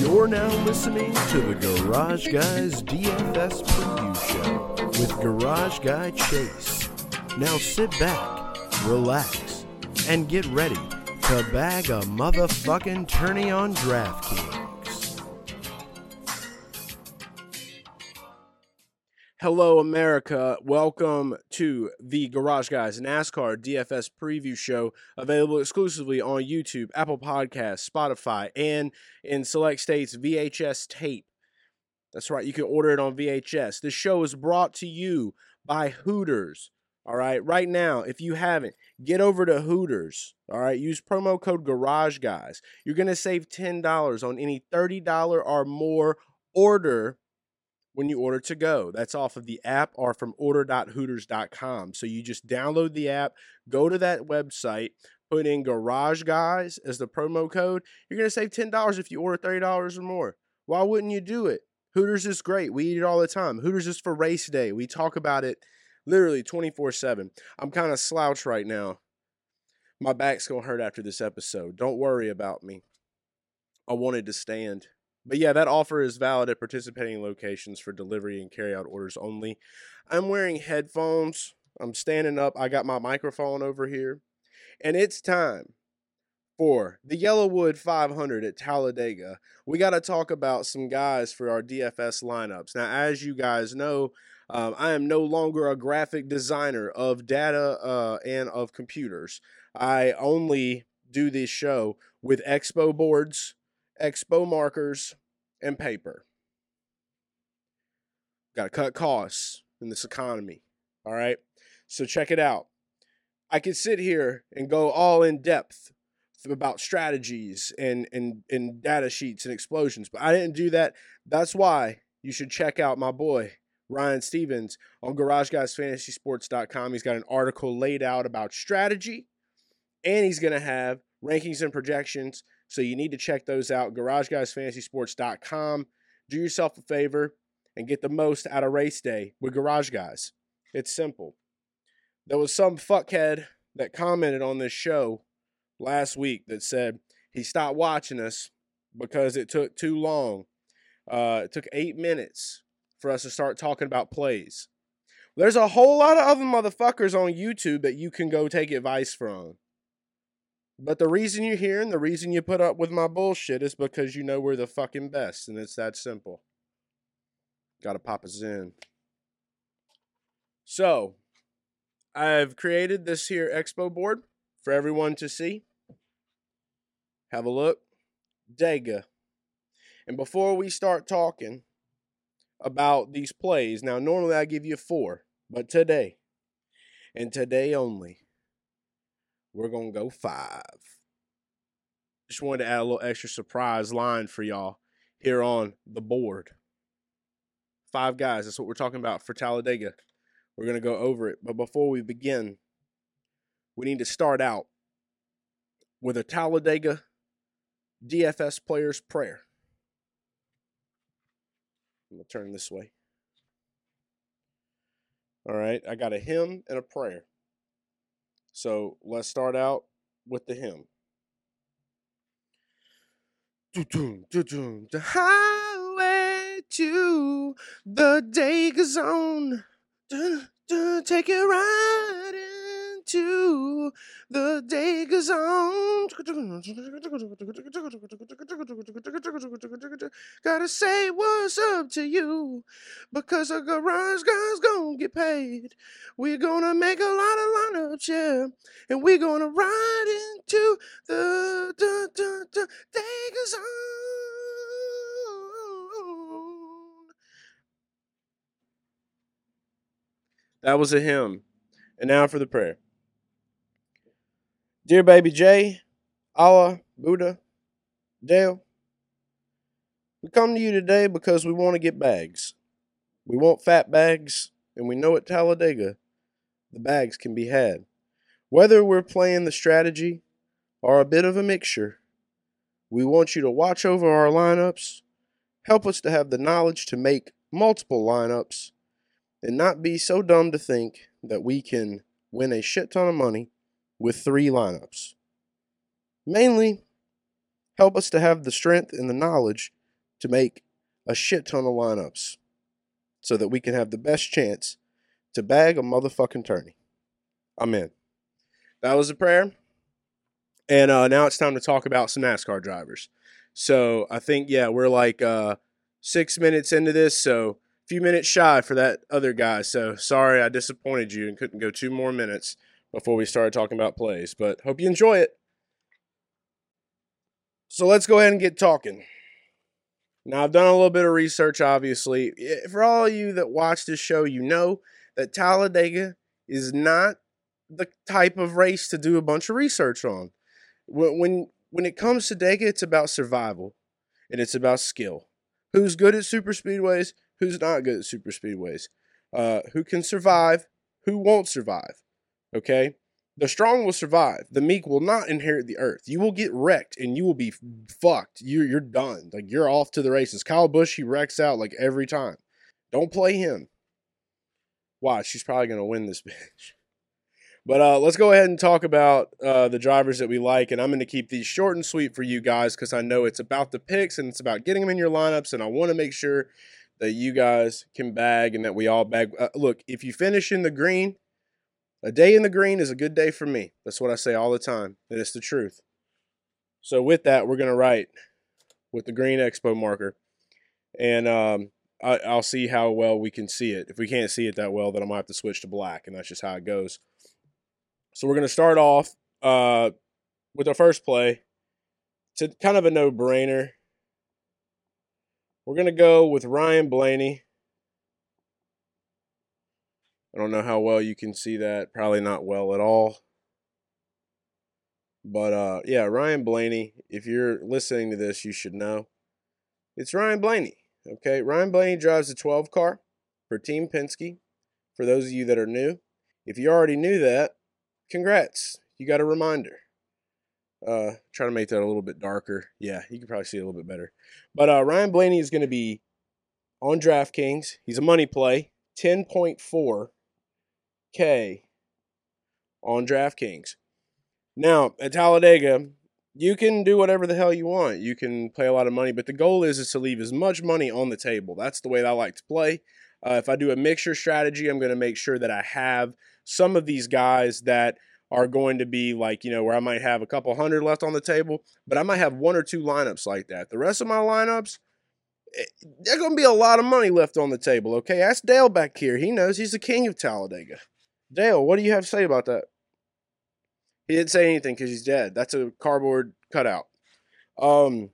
You're now listening to the Garage Guys DFS Preview Show with Garage Guy Chase. Now sit back, relax, and get ready to bag a motherfucking tourney on DraftKings. Hello, America. Welcome to the Garage Guys NASCAR DFS preview show, available exclusively on YouTube, Apple Podcasts, Spotify, and in select states, VHS tape. That's right, you can order it on VHS. This show is brought to you by Hooters. All right, right now, if you haven't, get over to Hooters. All right, use promo code Garage Guys. You're going to save $10 on any $30 or more order when you order to go. That's off of the app or from order.hooters.com. So you just download the app, go to that website, put in Garage Guys as the promo code. You're going to save $10 if you order $30 or more. Why wouldn't you do it? Hooters is great. We eat it all the time. Hooters is for race day. We talk about it literally 24 7. I'm kind of slouched right now. My back's going to hurt after this episode. Don't worry about me. I wanted to stand. But yeah, that offer is valid at participating locations for delivery and carryout orders only. I'm wearing headphones. I'm standing up. I got my microphone over here. And it's time for the YellaWood 500 at Talladega. We got to talk about some guys for our DFS lineups. Now, as you guys know, um, I am no longer a graphic designer of data uh, and of computers. I only do this show with expo boards expo markers, and paper. Got to cut costs in this economy. All right. So check it out. I could sit here and go all in depth about strategies and, and, and data sheets and explosions, but I didn't do that. That's why you should check out my boy, Ryan Stevens, on GarageGuysFantasySports.com. He's got an article laid out about strategy, and he's going to have rankings and projections so you need to check those out. GarageGuysFantasySports.com. Do yourself a favor and get the most out of race day with Garage Guys. It's simple. There was some fuckhead that commented on this show last week that said he stopped watching us because it took too long. Uh, it took eight minutes for us to start talking about plays. There's a whole lot of other motherfuckers on YouTube that you can go take advice from. But the reason you're here and the reason you put up with my bullshit is because you know we're the fucking best, and it's that simple. Gotta pop a Zyn. So, I've created this here expo board for everyone to see. Have a look. Dega. And before we start talking about these plays, now normally I give you four, but today, and today only, we're to go five. Just wanted to add a little extra surprise line for y'all here on the board. Five guys, that's what we're talking about for Talladega. We're to go over it. But before we begin, we need to start out with a Talladega DFS player's prayer. I'm to turn this way. All right, I got a hymn and a prayer. So let's start out with the hymn. The highway to the Dega Zone. Take it right into the Dega Zone. Gotta say what's up to you because a garage guy's gonna get paid. We're gonna make a lot of lineups, yeah, and we're gonna ride into the, the, the Dega Zone. That was a hymn. And now for the prayer. Dear baby Jay, Allah, Buddha, Dale, we come to you today because we want to get bags. We want fat bags, and we know at Talladega the bags can be had. Whether we're playing the strategy or a bit of a mixture, we want you to watch over our lineups, help us to have the knowledge to make multiple lineups, and not be so dumb to think that we can win a shit ton of money with three lineups. Mainly, help us to have the strength and the knowledge to make a shit ton of lineups so that we can have the best chance to bag a motherfucking tourney. I'm in. That was a prayer. And uh, now it's time to talk about some NASCAR drivers. So I think, yeah, we're like uh, six minutes into this. So a few minutes shy for that other guy. So sorry I disappointed you and couldn't go two more minutes before we started talking about plays. But hope you enjoy it. So let's go ahead and get talking. Now, I've done a little bit of research, obviously. For all of you that watch this show, you know that Talladega is not the type of race to do a bunch of research on. When, when, it comes to Dega, it's about survival and it's about skill. Who's good at super speedways? Who's not good at super speedways? Uh, who can survive? Who won't survive? Okay? The strong will survive. The meek will not inherit the earth. You will get wrecked and you will be fucked. You're, you're done. Like you're off to the races. Kyle Busch, he wrecks out like every time. Don't play him. Watch, she's probably going to win this bitch. But uh, let's go ahead and talk about uh, the drivers that we like. And I'm going to keep these short and sweet for you guys because I know it's about the picks and it's about getting them in your lineups. And I want to make sure that you guys can bag and that we all bag. Uh, look, if you finish in the green, a day in the green is a good day for me. That's what I say all the time, and it's the truth. So with that, we're gonna write with the green expo marker, and um, I, will see how well we can see it. If we can't see it that well, then I might have to switch to black, and that's just how it goes. So we're gonna start off uh, with our first play. It's a, kind of a no-brainer. We're gonna go with Ryan Blaney. I don't know how well you can see that. Probably not well at all. But uh, yeah, Ryan Blaney. If you're listening to this, you should know it's Ryan Blaney. Okay, Ryan Blaney drives the 12 car for Team Penske. For those of you that are new, if you already knew that, congrats. You got a reminder. Uh, try to make that a little bit darker. Yeah, you can probably see a little bit better. But uh, Ryan Blaney is going to be on DraftKings. He's a money play, 10.4 K on DraftKings. Now, at Talladega, you can do whatever the hell you want. You can play a lot of money, but the goal is, is to leave as much money on the table. That's the way that I like to play. Uh, if I do a mixture strategy, I'm going to make sure that I have some of these guys that are going to be like, you know, where I might have a couple hundred left on the table, but I might have one or two lineups like that. The rest of my lineups, eh, there's going to be a lot of money left on the table, okay? Ask Dale back here. He knows he's the king of Talladega. Dale, what do you have to say about that? He didn't say anything because he's dead. That's a cardboard cutout. Um,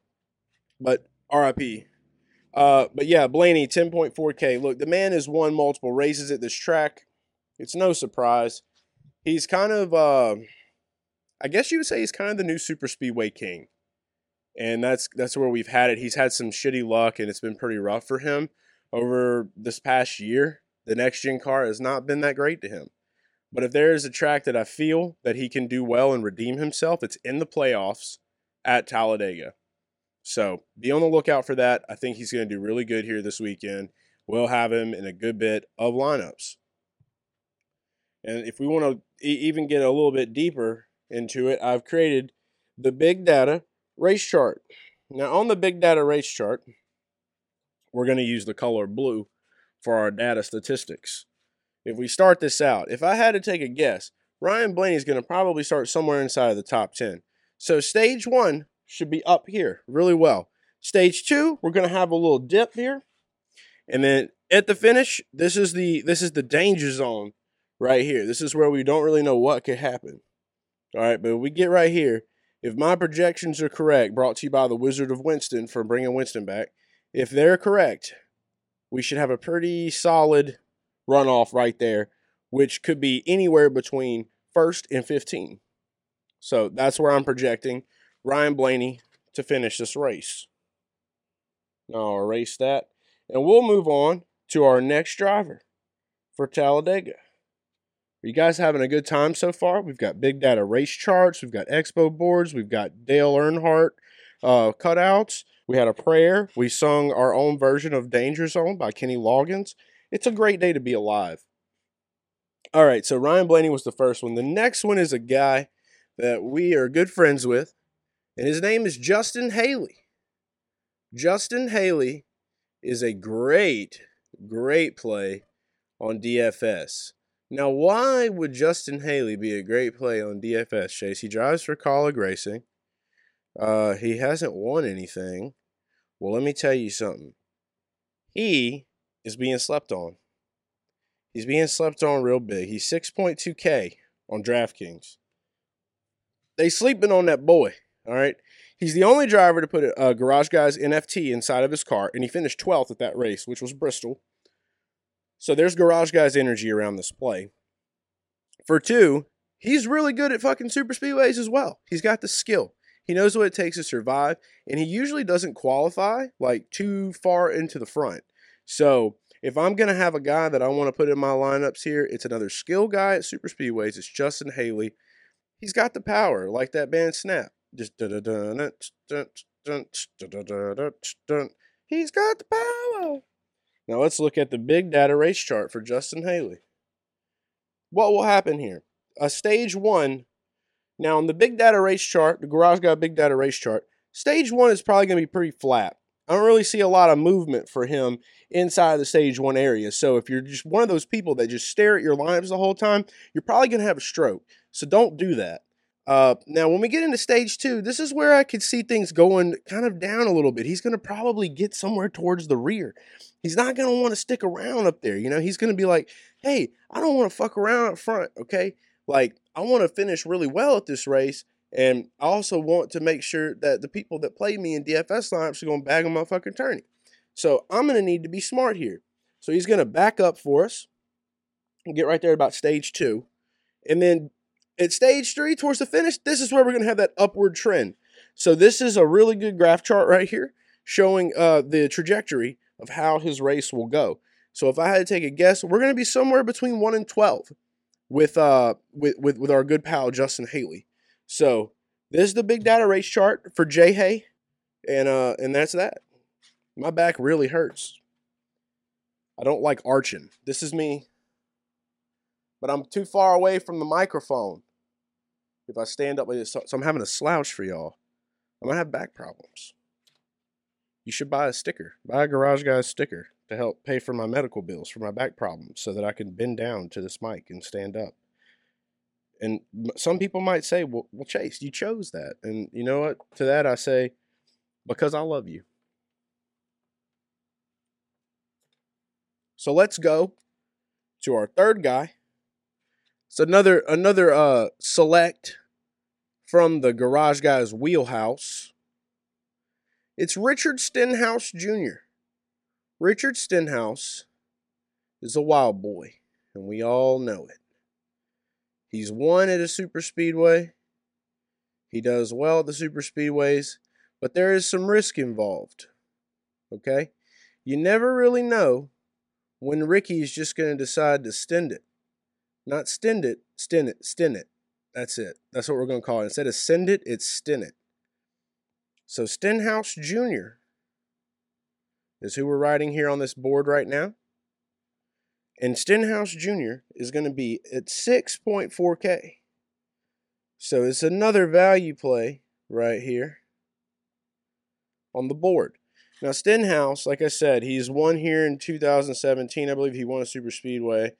but RIP. Uh, but yeah, Blaney, 10.4K. Look, the man has won multiple races at this track. It's no surprise. He's kind of, uh, I guess you would say he's kind of the new super speedway king. And that's that's where we've had it. He's had some shitty luck, and it's been pretty rough for him over this past year. The next gen car has not been that great to him. But if there is a track that I feel that he can do well and redeem himself, it's in the playoffs at Talladega. So be on the lookout for that. I think he's going to do really good here this weekend. We'll have him in a good bit of lineups. And if we want to even get a little bit deeper into it, I've created the Big Data race chart. Now, on the Big Data race chart, we're going to use the color blue for our data statistics if we start this out, if I had to take a guess, Ryan Blaney is going to probably start somewhere inside of the top 10. So stage one should be up here really well. Stage two, we're going to have a little dip here. And then at the finish, this is the this is the danger zone right here. This is where we don't really know what could happen. All right, but we get right here. If my projections are correct, brought to you by the Wizard of Winston for bringing Winston back, if they're correct, we should have a pretty solid runoff right there, which could be anywhere between first and 15. So that's where I'm projecting Ryan Blaney to finish this race. Now I'll erase that. And we'll move on to our next driver for Talladega. Are you guys having a good time so far? We've got big data race charts, we've got expo boards, we've got Dale Earnhardt uh, cutouts. We had a prayer. We sung our own version of Danger Zone by Kenny Loggins. It's a great day to be alive. All right, so Ryan Blaney was the first one. The next one is a guy that we are good friends with, and his name is Justin Haley. Justin Haley is a great, great play on DFS. Now, why would Justin Haley be a great play on DFS, Chase? He drives for Kaulig Racing. Uh, he hasn't won anything. Well, let me tell you something. He is being slept on. He's being slept on real big. He's 6.2K on DraftKings. They sleeping on that boy, all right? He's the only driver to put a, a Garage Guys NFT inside of his car, and he finished 12th at that race, which was Bristol. So there's Garage Guys energy around this play. For two, he's really good at fucking super speedways as well. He's got the skill. He knows what it takes to survive, and he usually doesn't qualify like too far into the front. So if I'm gonna have a guy that I want to put in my lineups here, it's another skill guy at super speedways. It's Justin Haley. He's got the power, like that band Snap. Just he's got the power. Now let's look at the big data race chart for Justin Haley. What will happen here? A stage one. Now on the big data race chart, the garage got a big data race chart. Stage one is probably going to be pretty flat. I don't really see a lot of movement for him inside of the stage one area. So if you're just one of those people that just stare at your lineups the whole time, you're probably going to have a stroke. So don't do that. Uh, now, when we get into stage two, this is where I could see things going kind of down a little bit. He's going to probably get somewhere towards the rear. He's not going to want to stick around up there. You know, he's going to be like, hey, I don't want to fuck around up front, okay? Like, I want to finish really well at this race. And I also want to make sure that the people that play me in DFS lineups are going to bag a motherfucking tourney. So I'm going to need to be smart here. So he's going to back up for us get right there about stage two. And then at stage three, towards the finish, this is where we're going to have that upward trend. So this is a really good graph chart right here showing uh, the trajectory of how his race will go. So if I had to take a guess, we're going to be somewhere between 1 and 12 with, uh, with, with, with our good pal Justin Haley. So this is the big data race chart for Jay Hay, and, uh, and that's that. My back really hurts. I don't like arching. This is me, but I'm too far away from the microphone if I stand up so I'm having a slouch for y'all. I'm gonna have back problems. You should buy a sticker. Buy a Garage Guys sticker to help pay for my medical bills for my back problems so that I can bend down to this mic and stand up. And some people might say, well, well, Chase, you chose that. And you know what? To that, I say, because I love you. So let's go to our third guy, it's another another uh select from the Garage Guys wheelhouse. It's Richard Stenhouse Jr. Richard Stenhouse is a wild boy, and we all know it. He's won at a super speedway. He does well at the super speedways, but there is some risk involved. Okay? You never really know when Ricky is just going to decide to stend it. Not stend it, stend it, stend it. That's it. That's what we're going to call it. Instead of send it, it's stend it. So Stenhouse Jr. is who we're writing here on this board right now. And Stenhouse Jr. is going to be at 6.4K. So it's another value play right here on the board. Now, Stenhouse, like I said, he's won here in 2017. I believe he won a super speedway.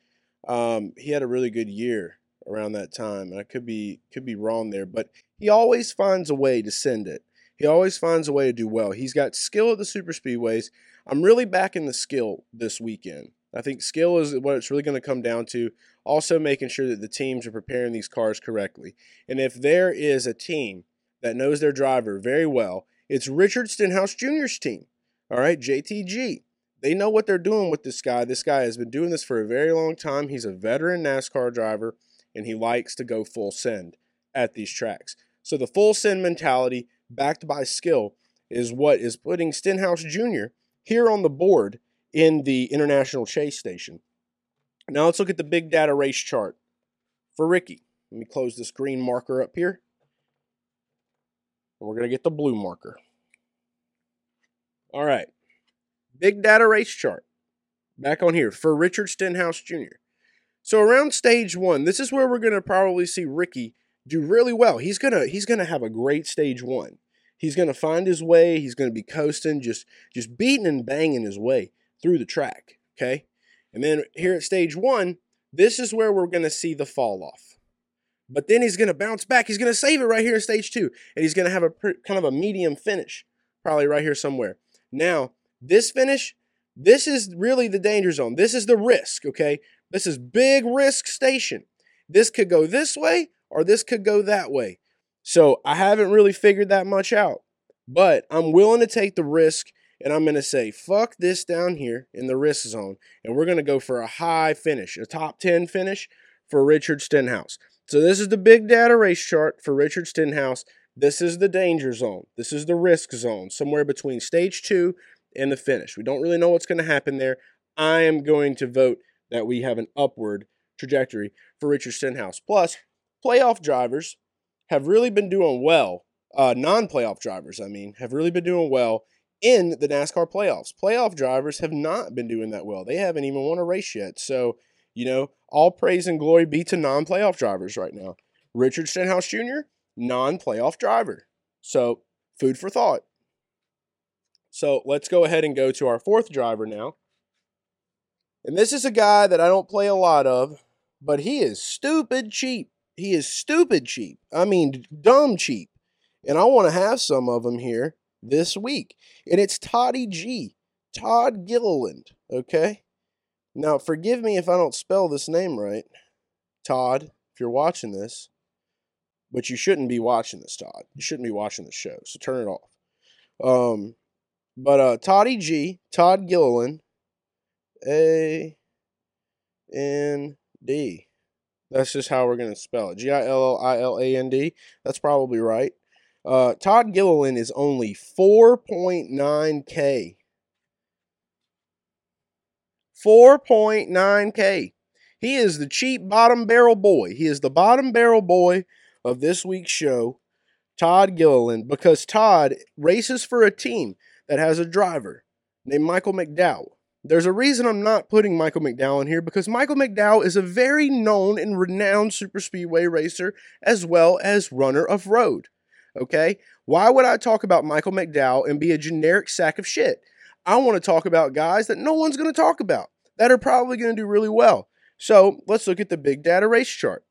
Um, he had a really good year around that time, I could be could be wrong there, but he always finds a way to send it. He always finds a way to do well. He's got skill at the super speedways. I'm really backing the skill this weekend. I think skill is what it's really going to come down to. Also, making sure that the teams are preparing these cars correctly. And if there is a team that knows their driver very well, it's Richard Stenhouse Jr.'s team. All right, JTG they know what they're doing with this guy. This guy has been doing this for a very long time. He's a veteran NASCAR driver, and he likes to go full send at these tracks. So the full send mentality, backed by skill, is what is putting Stenhouse Jr. here on the board in the International Chase Station. Now let's look at the big data race chart for Ricky. Let me close this green marker up here. And we're going to get the blue marker. All right. Big data race chart. Back on here for Richard Stenhouse Jr. So around stage 1, this is where we're going to probably see Ricky do really well. He's going to he's going to have a great stage 1. He's going to find his way, he's going to be coasting, just just beating and banging his way through the track. Okay. And then here at stage one, this is where we're going to see the fall off. But then he's going to bounce back. He's going to save it right here in stage two. And he's going to have a pr- kind of a medium finish, probably right here somewhere. Now, this finish, this is really the danger zone. This is the risk, okay? This is big risk station. This could go this way or this could go that way. So I haven't really figured that much out, but I'm willing to take the risk and I'm going to say, fuck this down here in the risk zone. And we're going to go for a high finish, a top 10 finish for Richard Stenhouse. So this is the big data race chart for Richard Stenhouse. This is the danger zone. This is the risk zone, somewhere between stage two and the finish. We don't really know what's going to happen there. I am going to vote that we have an upward trajectory for Richard Stenhouse. Plus, playoff drivers have really been doing well. Uh, non playoff drivers, I mean, have really been doing well in the NASCAR playoffs. Playoff drivers have not been doing that well. They haven't even won a race yet. So, you know, all praise and glory be to non playoff drivers right now. Richard Stenhouse Jr., non playoff driver. So, food for thought. So, let's go ahead and go to our fourth driver now. And this is a guy that I don't play a lot of, but he is stupid cheap. He is stupid cheap. I mean, dumb cheap. And I want to have some of him here this week. And it's Toddy G, Todd Gilliland, okay? Now, forgive me if I don't spell this name right, Todd, if you're watching this, but you shouldn't be watching this, Todd. You shouldn't be watching the show, so turn it off. Um, but uh, Toddy G, Todd Gilliland, A N D. That's just how we're going to spell it. G I L L I L A N D. That's probably right. Uh, Todd Gilliland is only 4.9K. 4.9K. He is the cheap bottom barrel boy. He is the bottom barrel boy of this week's show, Todd Gilliland, because Todd races for a team that has a driver named Michael McDowell. There's a reason I'm not putting Michael McDowell in here because Michael McDowell is a very known and renowned superspeedway racer as well as runner of road. Okay. Why would I talk about Michael McDowell and be a generic sack of shit? I want to talk about guys that no one's going to talk about that are probably going to do really well. So let's look at the big data race chart.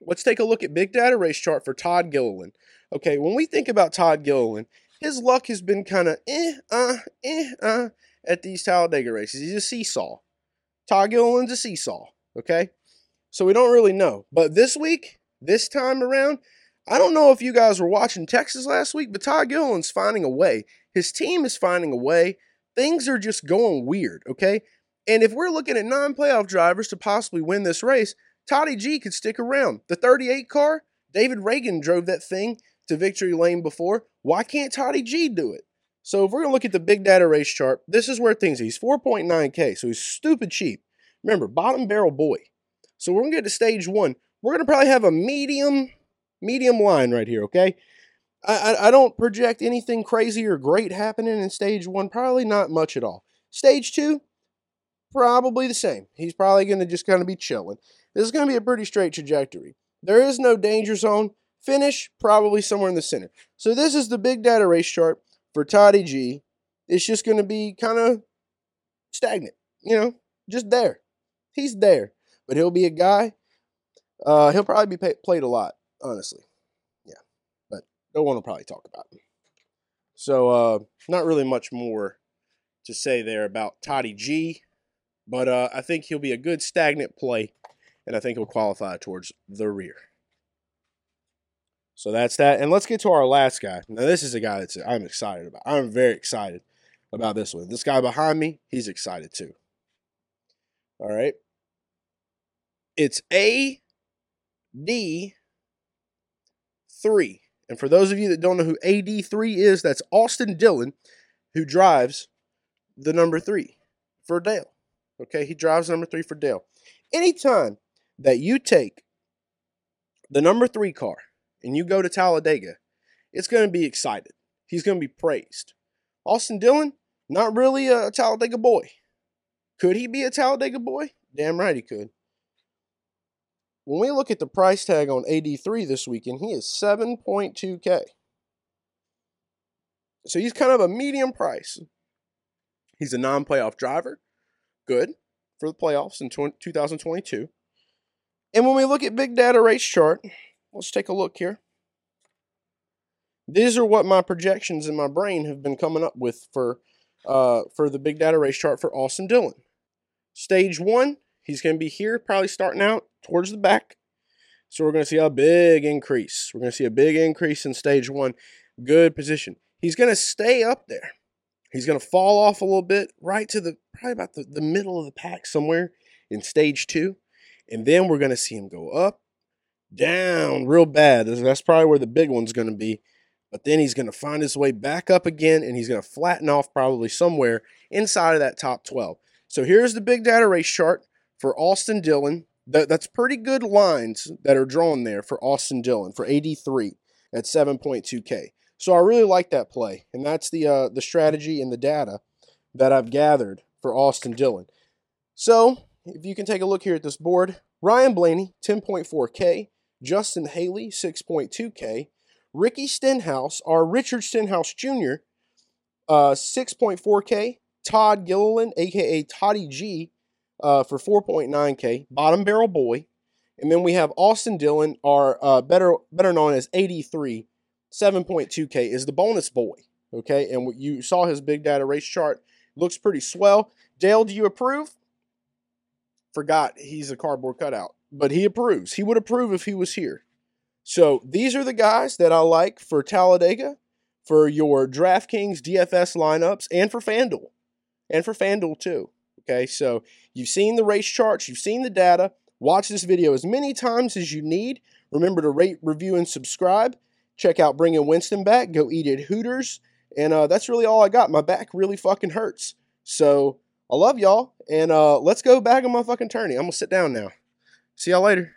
Let's take a look at big data race chart for Todd Gilliland. Okay, when we think about Todd Gilliland, his luck has been kind of eh, uh, eh, uh at these Talladega races. He's a seesaw. Todd Gilliland's a seesaw. Okay, so we don't really know. But this week, this time around, I don't know if you guys were watching Texas last week, but Todd Gillen's finding a way. His team is finding a way. Things are just going weird, okay? And if we're looking at non playoff drivers to possibly win this race, Toddy G could stick around. The 38 car, David Ragan drove that thing to victory lane before. Why can't Toddy G do it? So if we're going to look at the big data race chart, this is where things he's 4.9K, so he's stupid cheap. Remember, bottom barrel boy. So we're going to get to stage one. We're going to probably have a medium medium line right here, okay? I, I, I don't project anything crazy or great happening in stage one, probably not much at all. Stage two, probably the same. He's probably going to just kind of be chilling. This is going to be a pretty straight trajectory. There is no danger zone. Finish, probably somewhere in the center. So this is the big data race chart for Toddy G. It's just going to be kind of stagnant, you know, just there. He's there, but he'll be a guy. Uh, he'll probably be pay- played a lot honestly. Yeah. But no one will probably talk about. So, uh, not really much more to say there about Toddy G, but uh, I think he'll be a good stagnant play, and I think he'll qualify towards the rear. So that's that. And let's get to our last guy. Now, this is a guy that I'm excited about. I'm very excited about this one. This guy behind me, he's excited too. All right. It's A D 3. And for those of you that don't know who AD3 is, that's Austin Dillon, who drives the number 3 for Dale. Okay, he drives number 3 for Dale. Anytime that you take the number 3 car and you go to Talladega, it's going to be excited. He's going to be praised. Austin Dillon, not really a Talladega boy. Could he be a Talladega boy? Damn right he could. When we look at the price tag on AD3 this weekend, he is 7.2K. So he's kind of a medium price. He's a non playoff driver. Good for the playoffs in 2022. And when we look at Big Data Race Chart, let's take a look here. These are what my projections in my brain have been coming up with for uh, for the Big Data Race Chart for Austin Dillon. Stage one, he's going to be here, probably starting out towards the back. So we're going to see a big increase. We're going to see a big increase in stage one. Good position. He's going to stay up there. He's going to fall off a little bit right to the probably about the, the middle of the pack somewhere in stage two. And then we're going to see him go up, down real bad. That's probably where the big one's going to be. But then he's going to find his way back up again and he's going to flatten off probably somewhere inside of that top 12. So here's the big data race chart for Austin Dillon. That, that's pretty good lines that are drawn there for Austin Dillon for AD3 at 7.2K. So I really like that play, and that's the uh, the strategy and the data that I've gathered for Austin Dillon. So if you can take a look here at this board, Ryan Blaney 10.4K, Justin Haley 6.2K, Ricky Stenhouse, or Richard Stenhouse Jr., uh, 6.4K, Todd Gilliland, aka Toddy G, uh, for 4.9K, bottom barrel boy. And then we have Austin Dillon, our uh, better better known as AD3, 7.2K, is the bonus boy. Okay, and you saw his big data race chart. Looks pretty swell. Dale, do you approve? Forgot he's a cardboard cutout, but he approves. He would approve if he was here. So these are the guys that I like for Talladega, for your DraftKings DFS lineups, and for FanDuel, and for FanDuel too. Okay, so you've seen the race charts, you've seen the data. Watch this video as many times as you need. Remember to rate, review, and subscribe. Check out Bringing Winston Back. Go eat at Hooters. And uh, that's really all I got. My back really fucking hurts. So I love y'all. And uh, let's go on my fucking tourney. I'm going to sit down now. See y'all later.